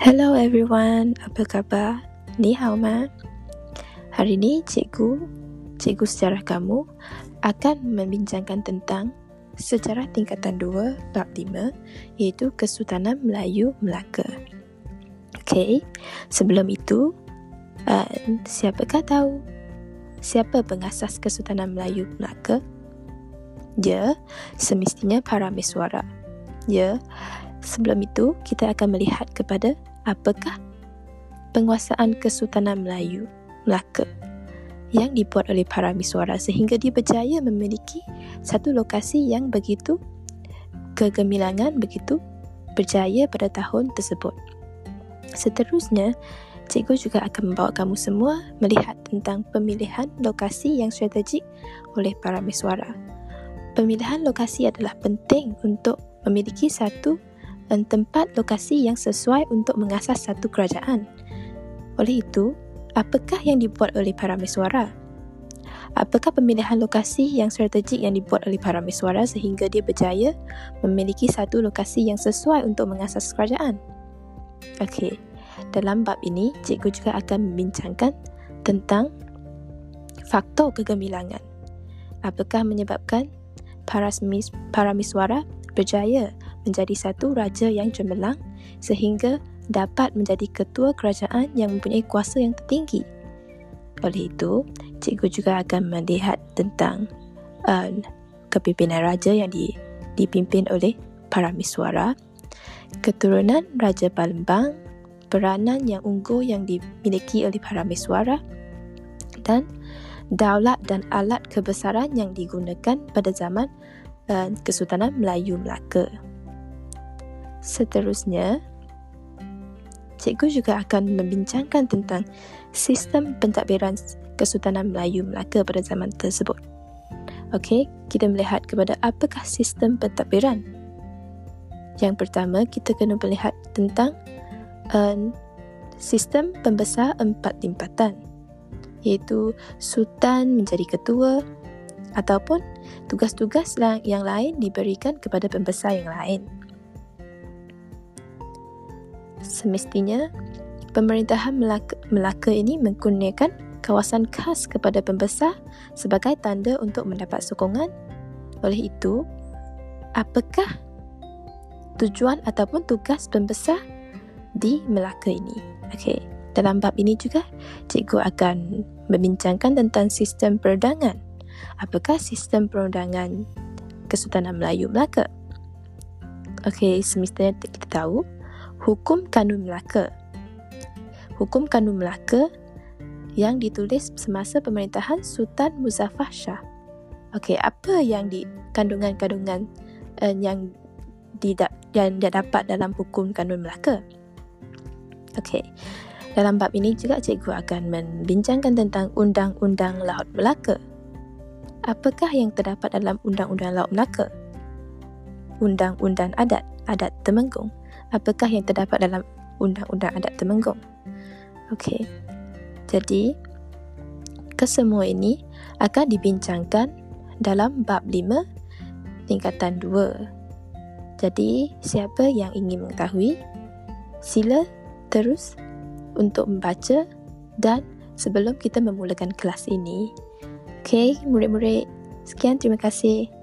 Hello everyone, apa khabar? Ni hao ma? Hari ni cikgu, cikgu sejarah kamu akan membincangkan tentang sejarah tingkatan 2 bab 5 iaitu Kesultanan Melayu Melaka. Okey, sebelum itu uh, siapakah tahu siapa pengasas Kesultanan Melayu Melaka? Ya, semestinya para miswara. Ya, sebelum itu kita akan melihat kepada apakah penguasaan Kesultanan Melayu Melaka yang dibuat oleh para miswara sehingga dia berjaya memiliki satu lokasi yang begitu kegemilangan begitu berjaya pada tahun tersebut. Seterusnya, cikgu juga akan membawa kamu semua melihat tentang pemilihan lokasi yang strategik oleh para miswara. Pemilihan lokasi adalah penting untuk memiliki satu dan tempat lokasi yang sesuai untuk mengasas satu kerajaan. Oleh itu, apakah yang dibuat oleh para miswara? Apakah pemilihan lokasi yang strategik yang dibuat oleh para miswara sehingga dia berjaya memiliki satu lokasi yang sesuai untuk mengasas kerajaan? Okey, dalam bab ini, cikgu juga akan membincangkan tentang faktor kegemilangan. Apakah menyebabkan para, mis, para miswara berjaya menjadi satu raja yang cemerlang sehingga dapat menjadi ketua kerajaan yang mempunyai kuasa yang tertinggi. Oleh itu, cikgu juga akan melihat tentang uh, kepimpinan raja yang di, dipimpin oleh para miswara, keturunan Raja Palembang, peranan yang unggul yang dimiliki oleh para miswara dan daulat dan alat kebesaran yang digunakan pada zaman uh, Kesultanan Melayu Melaka. Seterusnya, cikgu juga akan membincangkan tentang sistem pentadbiran Kesultanan Melayu Melaka pada zaman tersebut. Okey, kita melihat kepada apakah sistem pentadbiran. Yang pertama, kita kena melihat tentang uh, sistem pembesar empat limpatan iaitu sultan menjadi ketua ataupun tugas-tugas yang lain diberikan kepada pembesar yang lain semestinya pemerintahan Melaka, Melaka ini mengkurniakan kawasan khas kepada pembesar sebagai tanda untuk mendapat sokongan. Oleh itu, apakah tujuan ataupun tugas pembesar di Melaka ini? Okey, dalam bab ini juga cikgu akan membincangkan tentang sistem perundangan. Apakah sistem perundangan Kesultanan Melayu Melaka? Okey, semestinya kita tahu Hukum Kanun Melaka. Hukum Kanun Melaka yang ditulis semasa pemerintahan Sultan Muzaffar Shah. Okey, apa yang di kandungan-kandungan uh, yang tidak yang dia dapat dalam hukum Kanun Melaka? Okey. Dalam bab ini juga cikgu akan membincangkan tentang Undang-Undang Laut Melaka. Apakah yang terdapat dalam Undang-Undang Laut Melaka? Undang-Undang Adat, Adat Temenggung apakah yang terdapat dalam Undang-Undang Adat Temenggung. Okey. Jadi, kesemua ini akan dibincangkan dalam bab 5 tingkatan 2. Jadi, siapa yang ingin mengetahui, sila terus untuk membaca dan sebelum kita memulakan kelas ini. Okey, murid-murid, sekian terima kasih.